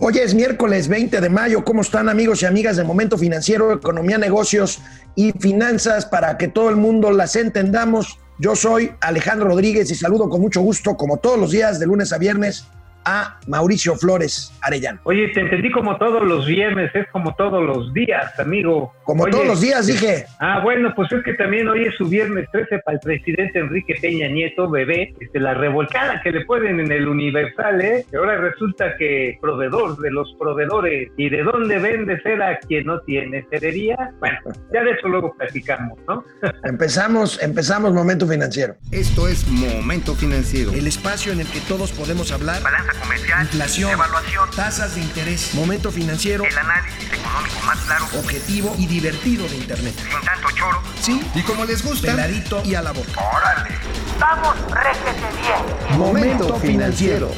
Hoy es miércoles 20 de mayo. ¿Cómo están amigos y amigas de Momento Financiero, Economía, Negocios y Finanzas para que todo el mundo las entendamos? Yo soy Alejandro Rodríguez y saludo con mucho gusto, como todos los días, de lunes a viernes, a Mauricio Flores Arellano. Oye, te entendí como todos los viernes, es como todos los días, amigo. Como todos los días, dije. Ah, bueno, pues es que también hoy es su viernes 13 para el presidente Enrique Peña Nieto, bebé, este, la revolcada que le pueden en el Universal, ¿eh? Que ahora resulta que proveedor de los proveedores y de dónde vende ser a quien no tiene cerería. Bueno, ya de eso luego platicamos, ¿no? empezamos, empezamos Momento Financiero. Esto es Momento Financiero. El espacio en el que todos podemos hablar. Balanza comercial, inflación, evaluación, tasas de interés, momento financiero, el análisis económico más claro, objetivo y divertido de Internet. sin tanto choro. Sí, Y como les gusta, peladito y a la boca. ¡Órale! ¡Vamos, réjete bien! Momento Financiero.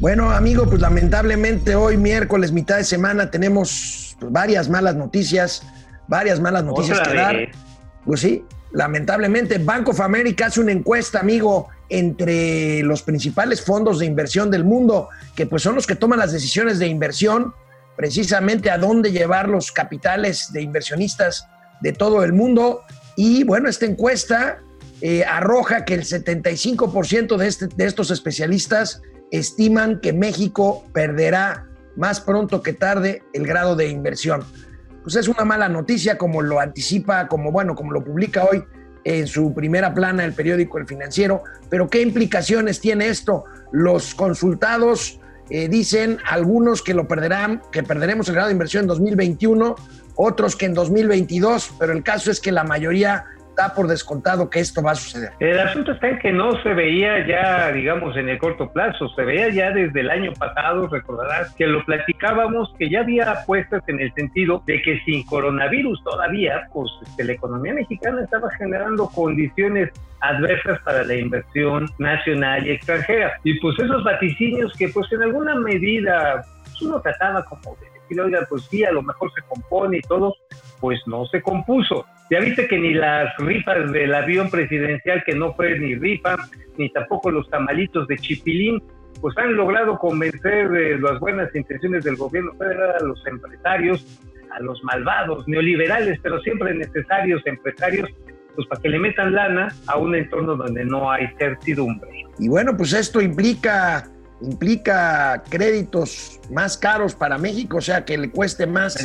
Bueno, amigo, pues lamentablemente hoy miércoles, mitad de semana, tenemos pues, varias malas noticias, varias malas noticias Otra que dar. Pues sí, lamentablemente Bank of America hace una encuesta, amigo, entre los principales fondos de inversión del mundo, que pues son los que toman las decisiones de inversión, precisamente a dónde llevar los capitales de inversionistas de todo el mundo. Y bueno, esta encuesta eh, arroja que el 75% de, este- de estos especialistas estiman que México perderá más pronto que tarde el grado de inversión. Pues es una mala noticia, como lo anticipa, como bueno, como lo publica hoy en su primera plana el periódico El Financiero. Pero ¿qué implicaciones tiene esto? Los consultados eh, dicen algunos que lo perderán, que perderemos el grado de inversión en 2021, otros que en 2022, pero el caso es que la mayoría da por descontado que esto va a suceder. El asunto está en que no se veía ya, digamos, en el corto plazo, se veía ya desde el año pasado, recordarás que lo platicábamos, que ya había apuestas en el sentido de que sin coronavirus todavía, pues este, la economía mexicana estaba generando condiciones adversas para la inversión nacional y extranjera. Y pues esos vaticinios que pues en alguna medida pues, uno trataba como de decir, oiga, pues sí, a lo mejor se compone y todo, pues no se compuso. Ya viste que ni las rifas del avión presidencial, que no fue ni rifa, ni tampoco los tamalitos de Chipilín, pues han logrado convencer de las buenas intenciones del gobierno federal a los empresarios, a los malvados, neoliberales, pero siempre necesarios empresarios, pues para que le metan lana a un entorno donde no hay certidumbre. Y bueno, pues esto implica, implica créditos más caros para México, o sea, que le cueste más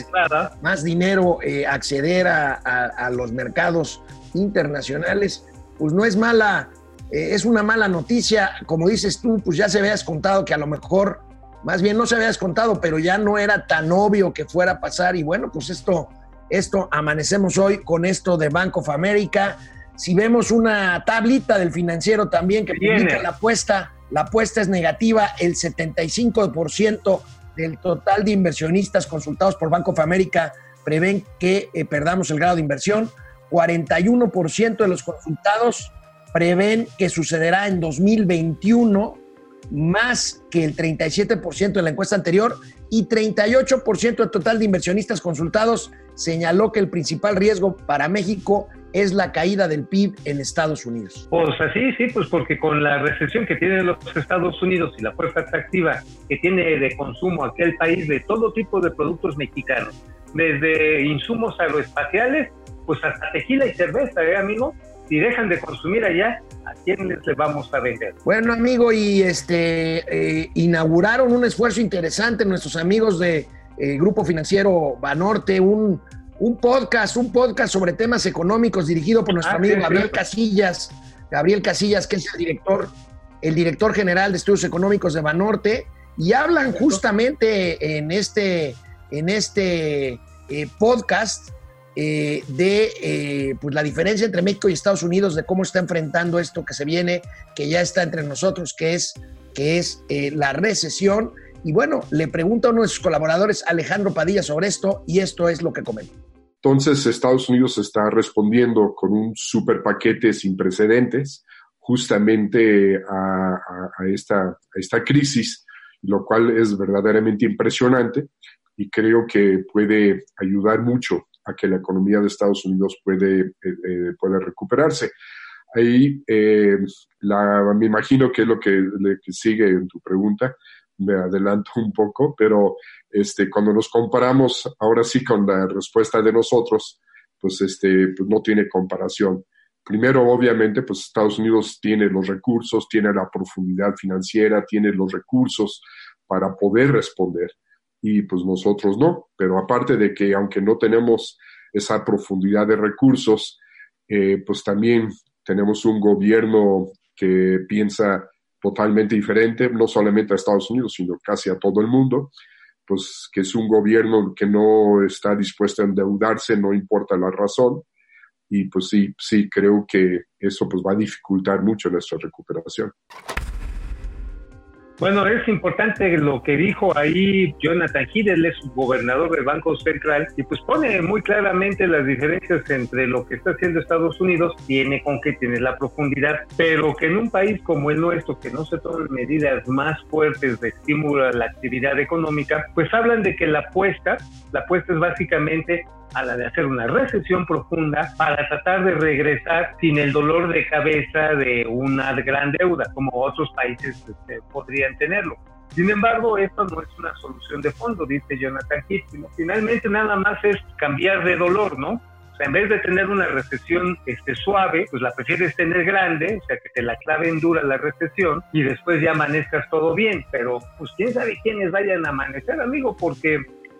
más dinero eh, acceder a, a- a los mercados internacionales, pues no es mala, eh, es una mala noticia. Como dices tú, pues ya se había descontado que a lo mejor, más bien no se había descontado, pero ya no era tan obvio que fuera a pasar. Y bueno, pues esto, esto amanecemos hoy con esto de Bank of America. Si vemos una tablita del financiero también que publica la apuesta, la apuesta es negativa, el 75% del total de inversionistas consultados por Bank of America prevén que eh, perdamos el grado de inversión. 41% de los consultados prevén que sucederá en 2021, más que el 37% de la encuesta anterior, y 38% del total de inversionistas consultados señaló que el principal riesgo para México es la caída del PIB en Estados Unidos. Pues así, sí, pues porque con la recesión que tienen los Estados Unidos y la fuerza atractiva que tiene de consumo aquel país de todo tipo de productos mexicanos, desde insumos aeroespaciales, pues hasta tequila y cerveza, ¿eh, amigo? Si dejan de consumir allá, ¿a quiénes les vamos a vender? Bueno, amigo, y este eh, inauguraron un esfuerzo interesante nuestros amigos de eh, Grupo Financiero Banorte, un, un podcast, un podcast sobre temas económicos dirigido por nuestro Ah, amigo Gabriel. Casillas, Gabriel Casillas, que es el director, el director general de estudios económicos de Banorte, y hablan justamente en este, en este eh, podcast eh, de eh, pues la diferencia entre México y Estados Unidos, de cómo está enfrentando esto que se viene, que ya está entre nosotros, que es, que es la recesión. Y bueno, le pregunta a uno de sus colaboradores, Alejandro Padilla, sobre esto, y esto es lo que comenta. Entonces, Estados Unidos está respondiendo con un super paquete sin precedentes justamente a, a- a esta, a esta crisis, lo cual es verdaderamente impresionante y creo que puede ayudar mucho a que la economía de Estados Unidos puede, eh, eh, pueda recuperarse. ahí eh, la, me imagino que es lo que, le- que sigue en tu pregunta, me adelanto un poco, pero este, cuando nos comparamos ahora sí con la respuesta de nosotros, pues, este, pues no tiene comparación. Primero, obviamente, pues Estados Unidos tiene los recursos, tiene la profundidad financiera, tiene los recursos para poder responder y pues nosotros no. Pero aparte de que aunque no tenemos esa profundidad de recursos, eh, pues también tenemos un gobierno que piensa totalmente diferente, no solamente a Estados Unidos, sino casi a todo el mundo, pues que es un gobierno que no está dispuesto a endeudarse, no importa la razón, y pues sí, sí, creo que eso pues va a dificultar mucho nuestra recuperación. Bueno, es importante lo que dijo ahí Jonathan Heath, él es gobernador del Banco Central y pues pone muy claramente las diferencias entre lo que está haciendo Estados Unidos, tiene con que tiene la profundidad, pero que en un país como el nuestro, que no se toman medidas más fuertes de estímulo a la actividad económica, pues hablan de que la apuesta, la apuesta es básicamente a la de hacer una recesión profunda para tratar de regresar sin el dolor de cabeza de una gran deuda, como otros países este, podrían tenerlo. Sin embargo, esto no es una solución de fondo, dice Jonathan Heath, sino finalmente nada más es cambiar de dolor, ¿no? O sea, en vez de tener una recesión este, suave, pues la prefieres tener grande, o sea, que te la claven dura la recesión y después ya amanezcas todo bien. Pero, pues, quién sabe quiénes vayan a amanecer, amigo, porque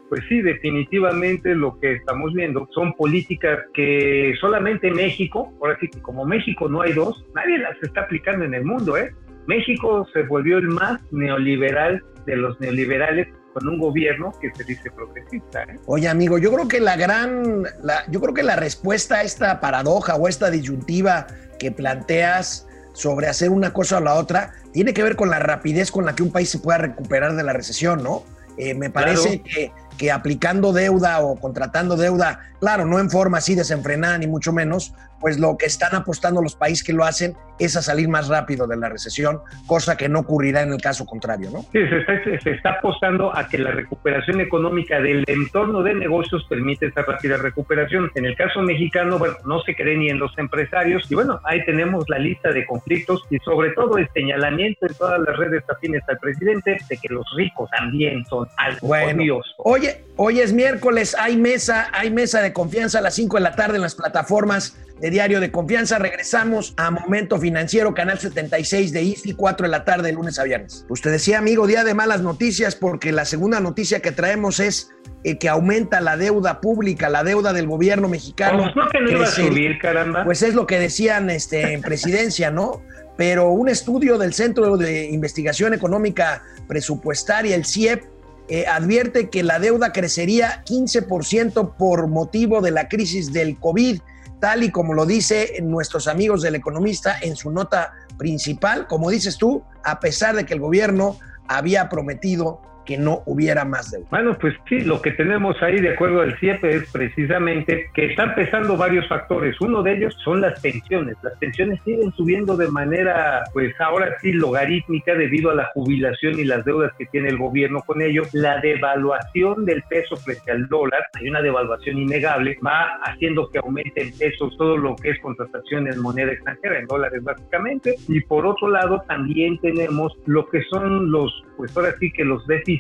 pues sí, definitivamente lo que estamos viendo son políticas que solamente México, ahora sí que como México no hay dos, nadie las está aplicando en el mundo, ¿eh? México se volvió el más neoliberal de los neoliberales con un gobierno que se dice progresista. ¿eh? Oye, amigo, yo creo que la gran, la, yo creo que la respuesta a esta paradoja o esta disyuntiva que planteas sobre hacer una cosa o la otra tiene que ver con la rapidez con la que un país se pueda recuperar de la recesión, ¿no? Eh, me parece Claro. que, que aplicando deuda o contratando deuda, claro, no en forma así desenfrenada ni mucho menos, pues lo que están apostando los países que lo hacen es a salir más rápido de la recesión, cosa que no ocurrirá en el caso contrario, ¿no? Sí, se está, se está apostando a que la recuperación económica del entorno de negocios permite esa rápida recuperación. En el caso mexicano, bueno, no se cree ni en los empresarios y bueno, ahí tenemos la lista de conflictos y sobre todo el señalamiento en todas las redes afines al presidente de que los ricos también son algo Bueno. Oye, hoy es miércoles, hay mesa, hay mesa de confianza a las 5 de la tarde en las plataformas de Diario de Confianza. Regresamos a Momento Financiero, canal 76 de IFI, 4 de la tarde, de lunes a viernes. Usted decía, amigo, día de malas noticias, porque la segunda noticia que traemos es eh, que aumenta la deuda pública, la deuda del gobierno mexicano. Pues no que no iba a subir, caramba. Pues es lo que decían este, en presidencia, ¿no? Pero un estudio del Centro de Investigación Económica Presupuestaria, el CIEP, eh, advierte que la deuda crecería 15% por motivo de la crisis del COVID, tal y como lo dice nuestros amigos del economista en su nota principal, como dices tú, a pesar de que el gobierno había prometido que no hubiera más deuda. Bueno, pues sí, lo que tenemos ahí de acuerdo al CIEP es precisamente que están pesando varios factores. Uno de ellos son las pensiones. Las pensiones siguen subiendo de manera, pues ahora sí, logarítmica debido a la jubilación y las deudas que tiene el gobierno con ello. La devaluación del peso frente al dólar, hay una devaluación innegable, va haciendo que aumente en pesos todo lo que es contratación en moneda extranjera, en dólares básicamente. Y por otro lado, también tenemos lo que son los, pues ahora sí que los déficits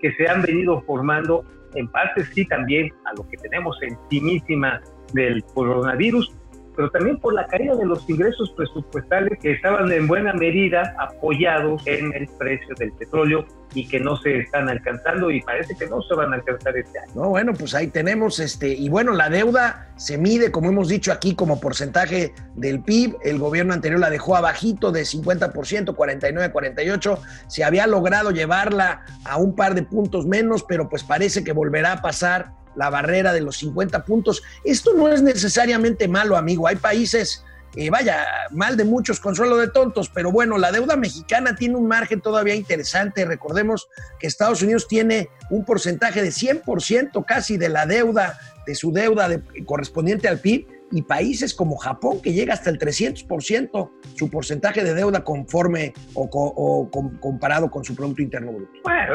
que se han venido formando, en parte sí también a lo que tenemos encimísima del coronavirus, pero también por la caída de los ingresos presupuestales que estaban en buena medida apoyados en el precio del petróleo y que no se están alcanzando y parece que no se van a alcanzar este año. No, bueno, pues ahí tenemos este, y bueno, la deuda se mide, como hemos dicho aquí, como porcentaje del PIB. El gobierno anterior la dejó abajito de 50%, 49, 48. Se había logrado llevarla a un par de puntos menos, pero pues parece que volverá a pasar la barrera de los 50 puntos. Esto no es necesariamente malo, amigo. Hay países, eh, vaya, mal de muchos, consuelo de tontos, pero bueno, la deuda mexicana tiene un margen todavía interesante. Recordemos que Estados Unidos tiene un porcentaje de 100% casi de la deuda, de su deuda de- correspondiente al PIB, y países como Japón, que llega hasta el 300% su porcentaje de deuda conforme o, o com- comparado con su Producto Interno Bruto. Bueno,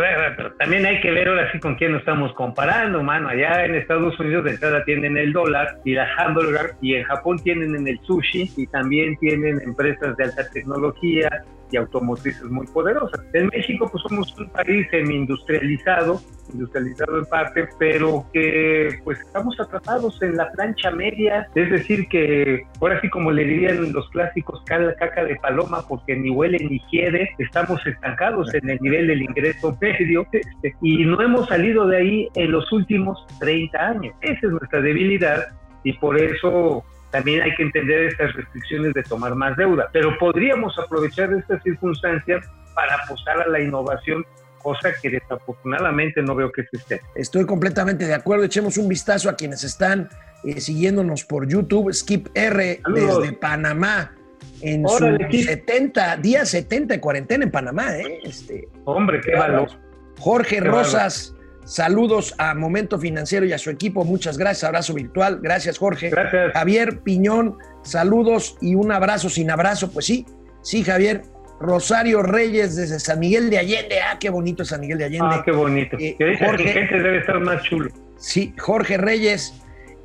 también hay que ver ahora sí con quién nos estamos comparando, mano. Allá en Estados Unidos de entrada tienen el dólar y la hamburger, y en Japón tienen en el sushi, y también tienen empresas de alta tecnología y automotrices muy poderosas. En México, pues somos un país semi-industrializado, industrializado en parte, pero que pues estamos atrapados en la plancha media, es decir, que ahora sí como le dirían los clásicos, caca de paloma, porque ni huele ni quiere, estamos estancados en el nivel del ingreso medio este, y no hemos salido de ahí en los últimos 30 años. Esa es nuestra debilidad y por eso también hay que entender estas restricciones de tomar más deuda, pero podríamos aprovechar estas circunstancias para apostar a la innovación, cosa que desafortunadamente no veo que se esté. Estoy completamente de acuerdo. Echemos un vistazo a quienes están eh, siguiéndonos por YouTube. Skip R Saludos. desde Panamá. En Órale, Skip. 70, día 70 de cuarentena en Panamá. ¿eh? Este, Hombre, qué valor. Jorge Qué Rosas, saludos a Momento Financiero y a su equipo. Muchas gracias. Abrazo virtual. Gracias, Jorge. Gracias. Javier Piñón, saludos y un abrazo sin abrazo. Pues sí, sí, Javier. Rosario Reyes desde San Miguel de Allende. Ah, qué bonito San Miguel de Allende. Ah, qué bonito. Eh, Jorge- que gente debe estar más chulo. Sí, Jorge Reyes,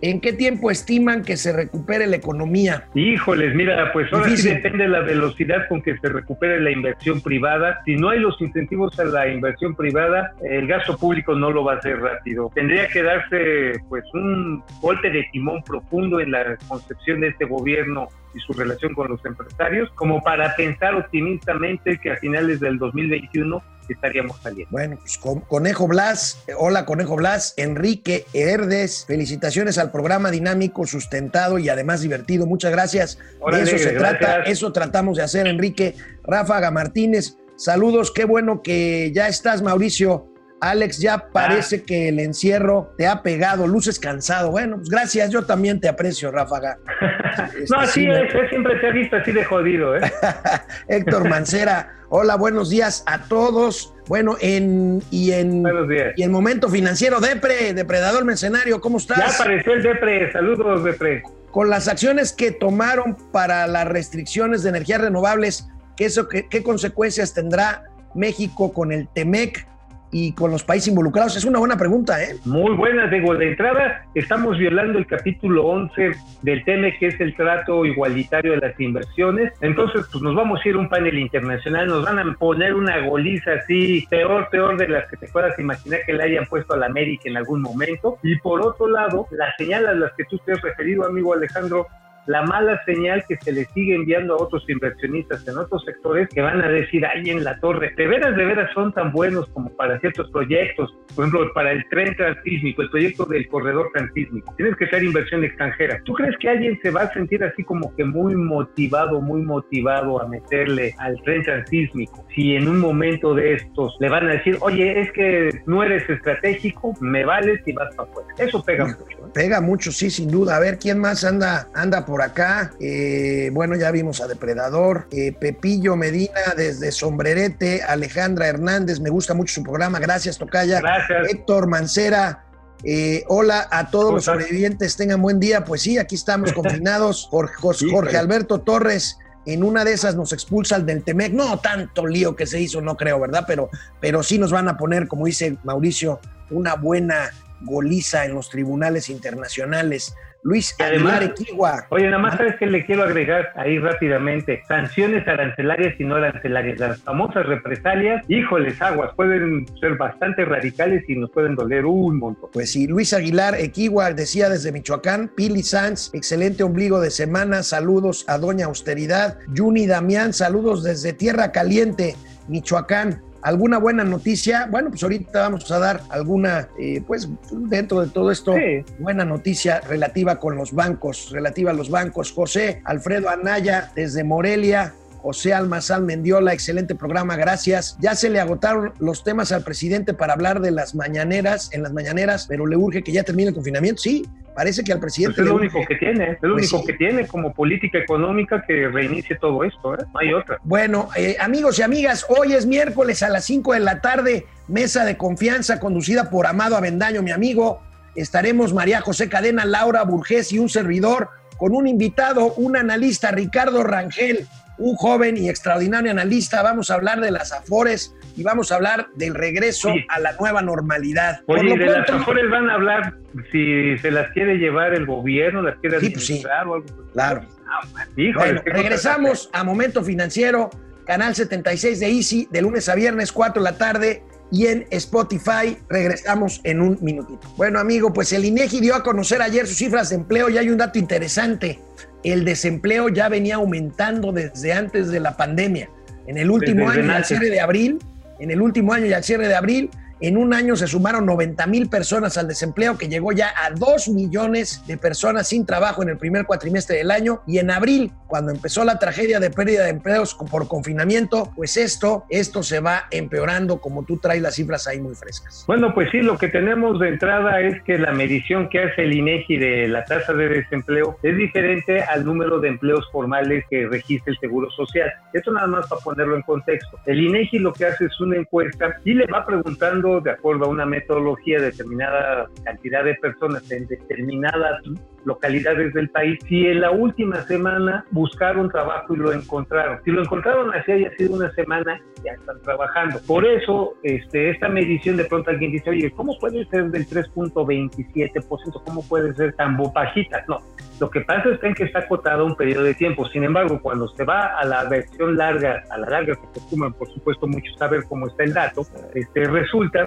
¿en qué tiempo estiman que se recupere la economía? Híjoles, mira, pues ahora sí depende de la velocidad con que se recupere la inversión privada. Si no hay los incentivos a la inversión privada, el gasto público no lo va a hacer rápido. Tendría que darse pues un golpe de timón profundo en la concepción de este gobierno y su relación con los empresarios, como para pensar optimistamente que a finales del 2021 estaríamos saliendo. Bueno, pues con- Conejo Blas, hola Conejo Blas, Enrique Herdes, felicitaciones al programa dinámico, sustentado y además divertido. Muchas gracias. Órale, de eso se gracias. trata, eso tratamos de hacer, Enrique. Ráfaga Martínez, saludos, qué bueno que ya estás, Mauricio. Alex, ya Ah. parece que el encierro te ha pegado, luces cansado. Bueno, pues gracias, yo también te aprecio, Ráfaga. no, Este, sí, me- es, es- siempre se ha visto así de jodido, ¿eh? Héctor Mancera, hola, buenos días a todos. Bueno, en y en Buenos días. y en momento financiero, Depre, Depredador Mercenario, ¿cómo Ya estás? apareció el Depre, saludos Depre. Con las acciones que tomaron para las restricciones de energías renovables, ¿qué, eso, qué, qué consecuencias tendrá México con el TEMEC y con los países involucrados? Es una buena pregunta, ¿eh? Muy buenas, digo, de entrada estamos violando el capítulo 11 del TEME, que es el trato igualitario de las inversiones. Entonces, pues nos vamos a ir a un panel internacional, nos van a poner una goliza así, peor, peor de las que te puedas imaginar que le hayan puesto a la América en algún momento. Y por otro lado, las señales a las que tú te has referido, amigo Alejandro, la mala señal que se le sigue enviando a otros inversionistas en otros sectores que van a decir, ahí en la torre, de veras, de veras son tan buenos como para ciertos proyectos, por ejemplo, para el tren transísmico, el proyecto del corredor transísmico, tienes que ser inversión extranjera. ¿Tú crees que alguien se va a sentir así como que muy motivado, muy motivado a meterle al tren transísmico? Si en un momento de estos le van a decir, oye, es que no eres estratégico, me vales y vas para afuera. Eso pega mucho. ¿eh? Pega mucho, sí, sin duda. A ver, ¿quién más anda, anda por acá? Eh, bueno, ya vimos a Depredador, eh, Pepillo Medina desde Sombrerete, Alejandra Hernández, me gusta mucho su programa, gracias Tocaya. Gracias. Héctor Mancera, eh, hola a todos ¿Cómo los sobrevivientes, tengan buen día. Pues sí, aquí estamos confinados. Jorge. Alberto Torres, en una de esas nos expulsan del Temec. No tanto lío que se hizo, no creo, ¿verdad? Pero, pero sí nos van a poner, como dice Mauricio, una buena goliza en los tribunales internacionales. Luis además- Aguilar. Oye, nada más sabes que le quiero agregar ahí rápidamente. Sanciones arancelarias y no arancelarias. Las famosas represalias, híjoles, aguas, pueden ser bastante radicales y nos pueden doler un montón. Pues sí, Luis Aguilar Equigua decía desde Michoacán, Pili Sanz, excelente ombligo de semana, saludos a Doña Austeridad, Juni Damián, saludos desde Tierra Caliente, Michoacán. ¿Alguna buena noticia? Bueno, pues ahorita vamos a dar alguna, eh, pues dentro de todo esto, Sí. buena noticia relativa con los bancos, relativa a los bancos. José Alfredo Anaya desde Morelia, José Almazán Mendiola, excelente programa, gracias. Ya se le agotaron los temas al presidente para hablar de las mañaneras, en las mañaneras, pero le urge que ya termine el confinamiento. Sí, parece que al Pues presidente es le lo urge. único que tiene, es lo Pues único sí. que tiene como política económica que reinicie todo esto, ¿eh? No hay otra. Bueno, eh, amigos y amigas, hoy es miércoles a las 5 de la tarde, mesa de confianza conducida por Amado Avendaño, mi amigo. Estaremos María José Cadena, Laura Burgés y un servidor con un invitado, un analista, Ricardo Rangel, un joven y extraordinario analista. Vamos a hablar de las Afores y vamos a hablar del regreso Sí. a la nueva normalidad. Oye, Por lo de las pronto- Afores van a hablar si se las quiere llevar el gobierno, las quiere Sí, pues sí. administrar o algo. Claro. Ah, híjole, Bueno, regresamos a Momento Financiero, canal 76 de Easy, de lunes a viernes, 4 de la tarde, y en Spotify. Regresamos en un minutito. Bueno, amigo, pues el INEGI dio a conocer ayer sus cifras de empleo y hay un dato interesante. El desempleo ya venía aumentando desde antes de la pandemia. En el último Desde año y al cierre de abril, en el último año y al cierre de abril, en un año se sumaron 90 mil personas al desempleo, que llegó ya a 2 millones de personas sin trabajo en el primer cuatrimestre del año. Y en abril, cuando empezó la tragedia de pérdida de empleos por confinamiento, pues esto, esto se va empeorando, como tú traes las cifras ahí muy frescas. Bueno, pues sí, lo que tenemos de entrada es que la medición que hace el INEGI de la tasa de desempleo es diferente al número de empleos formales que registra el Seguro Social. Esto nada más para ponerlo en contexto. El INEGI lo que hace es una encuesta y le va preguntando, de acuerdo a una metodología, determinada cantidad de personas en determinadas localidades del país, si en la última semana buscaron trabajo y lo encontraron. Si lo encontraron así haya sido una semana, ya están trabajando. Por eso, este, esta medición de pronto alguien dice, oye, ¿cómo puede ser del 3.27%? ¿Cómo puede ser tan bajita? No, lo que pasa es que está acotado un periodo de tiempo. Sin embargo, cuando se va a la versión larga, a la larga que acostumbran, por supuesto, muchos saber cómo está el dato, este, resulta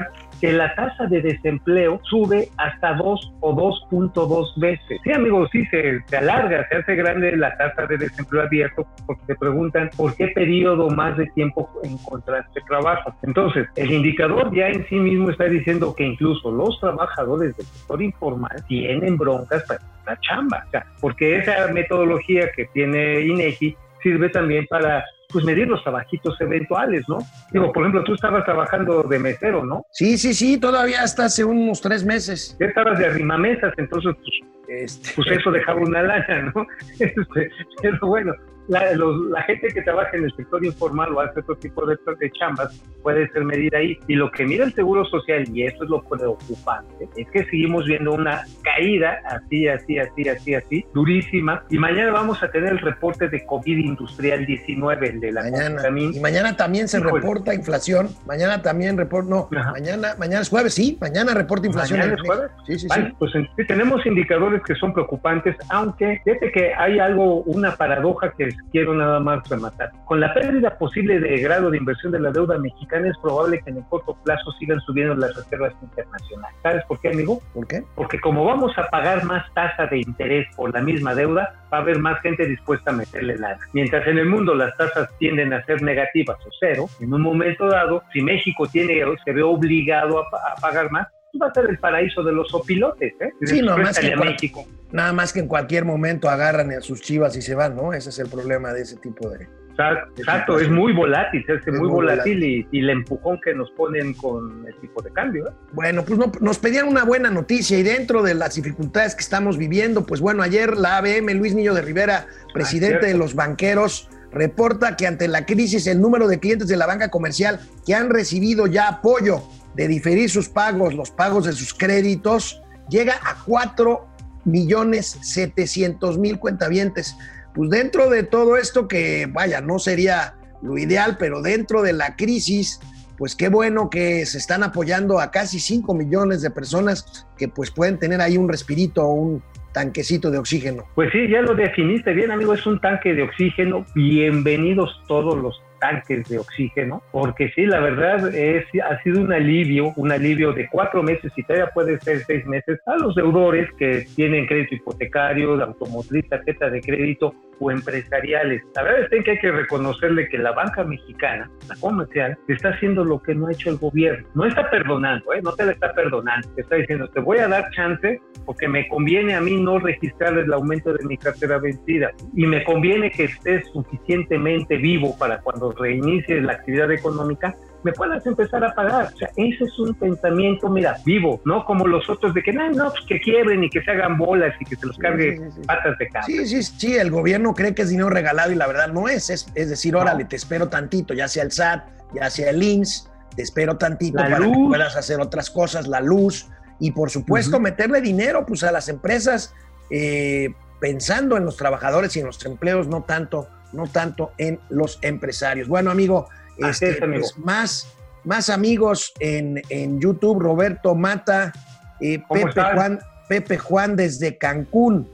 que la tasa de desempleo sube hasta 2 o 2.2 veces. Sí, amigos, sí, se, alarga, se hace grande la tasa de desempleo abierto porque te preguntan por qué periodo más de tiempo encontraste trabajo. Entonces, el indicador ya en sí mismo está diciendo que incluso los trabajadores del sector informal tienen broncas para la chamba. O sea, porque esa metodología que tiene INEGI sirve también para pues medir los trabajitos eventuales, ¿no? Digo, por ejemplo, tú estabas trabajando de mesero, ¿no? Sí, sí, sí, todavía hasta hace unos tres meses. Ya estabas de arrimamesas, entonces pues, Este, pues eso dejaba una lana, ¿no? Este, pero bueno, la, los- la gente que trabaja en el sector informal o hace otro tipo de, de chambas puede ser medida ahí. Y lo que mira el Seguro Social, y eso es lo preocupante, es que seguimos viendo una caída así, así, así, así, así, durísima. Y mañana vamos a tener el reporte de COVID industrial 19, el de la mañana. Y mañana también se Híjole. reporta inflación. Mañana también reporta, no, Ajá. mañana, mañana es jueves, sí, mañana reporta inflación. ¿Mañana es jueves? Sí, sí, Vale, sí. pues sí, tenemos indicadores que son preocupantes, aunque fíjate que hay algo, una paradoja que quiero nada más rematar. Con la pérdida posible de grado de inversión de la deuda mexicana, es probable que en el corto plazo sigan subiendo las reservas internacionales. ¿Sabes por qué, amigo? ¿Por qué? Porque como vamos a pagar más tasa de interés por la misma deuda, va a haber más gente dispuesta a meterle lana. Mientras en el mundo las tasas tienden a ser negativas o cero, en un momento dado, si México tiene se ve obligado a, a pagar más, va a ser el paraíso de los opilotes, ¿eh? Sí, no, más que México. Nada más que en cualquier momento agarran a sus chivas y se van, ¿no? Ese es el problema de ese tipo de. Exacto, exacto, es muy volátil, Es muy, muy volátil, Y, y el empujón que nos ponen con el tipo de cambio. ¿eh? Bueno, pues no- nos pedían una buena noticia y dentro de las dificultades que estamos viviendo, pues bueno, ayer la ABM, Luis Niño de Rivera, presidente cierto. de los banqueros, reporta que ante la crisis el número de clientes de la banca comercial que han recibido ya apoyo de diferir sus pagos, los pagos de sus créditos, llega a 4 millones 700 mil cuentavientes. Pues dentro de todo esto que, vaya, no sería lo ideal, pero dentro de la crisis, pues qué bueno que se están apoyando a casi 5 millones de personas que pues pueden tener ahí un respirito o un tanquecito de oxígeno. Pues sí, ya lo definiste bien, amigo, es un tanque de oxígeno. Bienvenidos todos los tanques de oxígeno, porque sí, la verdad es, ha sido un alivio, un alivio de cuatro meses y todavía puede ser seis meses a los deudores que tienen crédito hipotecario, de automotriz, tarjeta de crédito o empresariales. La verdad es que hay que reconocerle que la banca mexicana, la comercial, está haciendo lo que no ha hecho el gobierno. No está perdonando, ¿eh? no te la está perdonando. Te está diciendo, te voy a dar chance porque me conviene a mí no registrar el aumento de mi cartera vencida y me conviene que estés suficientemente vivo para cuando reinicie la actividad económica me puedas empezar a pagar. O sea, ese es un pensamiento, mira, vivo, no como los otros de que no, no, pues que quiebren y que se hagan bolas y que se los cargue sí, sí, sí. patas de cabra. Sí, sí, sí, el gobierno cree que es dinero regalado y la verdad no es. Es, es decir, órale, te espero tantito, ya sea el SAT, ya sea el INS, te espero tantito La para que puedas hacer otras cosas, la luz, y por supuesto meterle dinero pues a las empresas, eh, pensando en los trabajadores y en los empleos, no tanto, no tanto en los empresarios. Bueno, amigo, este, es, pues, más, más amigos en, en YouTube, Roberto Mata, eh, ¿Cómo Pepe? Juan, Pepe Juan desde Cancún.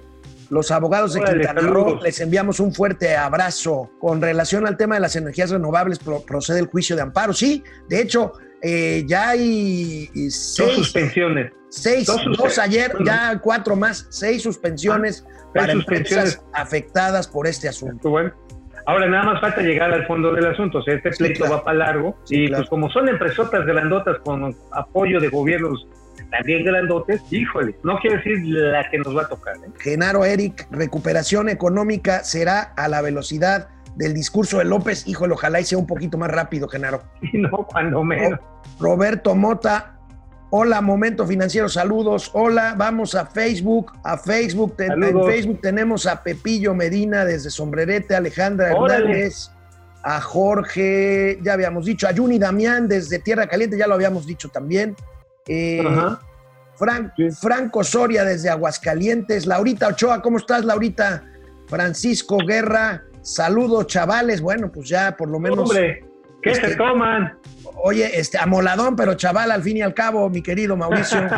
Los abogados de Órale, Quintana Roo les enviamos un fuerte abrazo. Con relación al tema de las energías renovables, pro- procede el juicio de amparo. Sí, de hecho, eh, ya hay Dos seis, suspensiones. seis, dos ayer, ya cuatro más, seis suspensiones para suspensiones. empresas afectadas por este asunto. Bueno. Ahora nada más falta llegar al fondo del asunto. O sea, este Sí, pleito claro. va para largo. Sí, y claro. pues como son empresotas grandotas con apoyo de gobiernos también grandotes, híjole, no quiero decir la que nos va a tocar. ¿eh? Genaro Eric, recuperación económica será a la velocidad del discurso de López. Híjole, ojalá y sea un poquito más rápido, Genaro. Y no, cuando menos. Roberto Mota, hola, Momento Financiero, saludos. Hola, vamos a Facebook. A Facebook, en. Facebook tenemos a Pepillo Medina desde Sombrerete, Alejandra Órale. Hernández, a Jorge, ya habíamos dicho, a Juni Damián desde Tierra Caliente, ya lo habíamos dicho también. Eh, Ajá. Fran- Sí. Franco Soria desde Aguascalientes. Laurita Ochoa, ¿cómo estás, Laurita? Francisco Guerra, saludos, chavales. Bueno, pues ya por lo menos. Hombre, ¿qué este- se toman? Oye, este, amoladón, pero chaval, al fin y al cabo, mi querido Mauricio.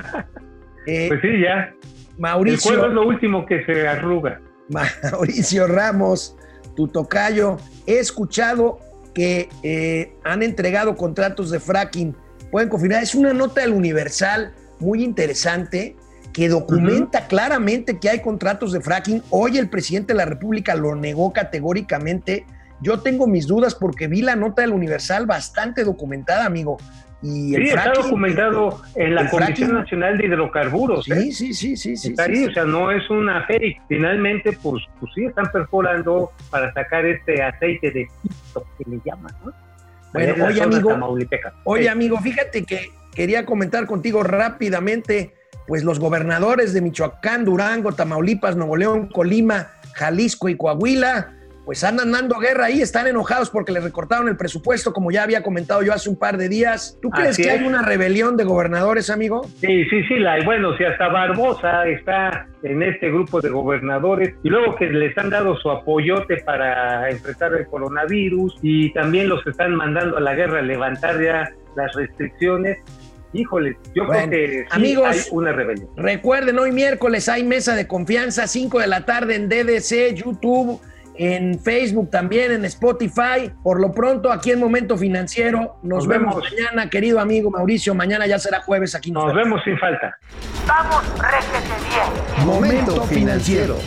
Eh, Pues sí, ya. El cuero es Mauricio, lo último que se arruga. Mauricio Ramos, tu tocayo. He escuchado que eh, han entregado contratos de fracking. Pueden confirmar, es una nota del Universal muy interesante que documenta claramente que hay contratos de fracking. Hoy el presidente de la República lo negó categóricamente. Yo tengo mis dudas porque vi la nota del Universal bastante documentada, amigo. Y el Sí, está fracking- documentado en la Comisión fracking- Nacional de Hidrocarburos. ¿eh? Sí, sí, sí, sí, sí. Está sí, ahí, sí. o sea, no es una fake. Finalmente, pues, pues sí, están perforando para sacar este aceite de pito que le llaman, ¿no? Bueno, oye, amigo. Oye, amigo, fíjate que quería comentar contigo rápidamente, pues los gobernadores de Michoacán, Durango, Tamaulipas, Nuevo León, Colima, Jalisco y Coahuila, pues andan dando guerra ahí, están enojados porque les recortaron el presupuesto, como ya había comentado yo hace un par de días. ¿Tú crees Así que es. hay una rebelión de gobernadores, amigo? Sí, sí, sí, la, bueno, si hasta Barbosa está en este grupo de gobernadores y luego que les han dado su apoyote para enfrentar el coronavirus y también los están mandando a la guerra a levantar ya las restricciones, híjole, yo Bueno, creo que sí amigos, hay una rebelión. Recuerden, hoy miércoles hay mesa de confianza, 5 de la tarde en DDC, YouTube, en Facebook también, en Spotify. Por lo pronto, aquí en Momento Financiero. Nos, Nos vemos. vemos. mañana, querido amigo Mauricio. Mañana ya será jueves aquí. Nos vemos sin falta. Vamos, réjete bien. Momento financiero.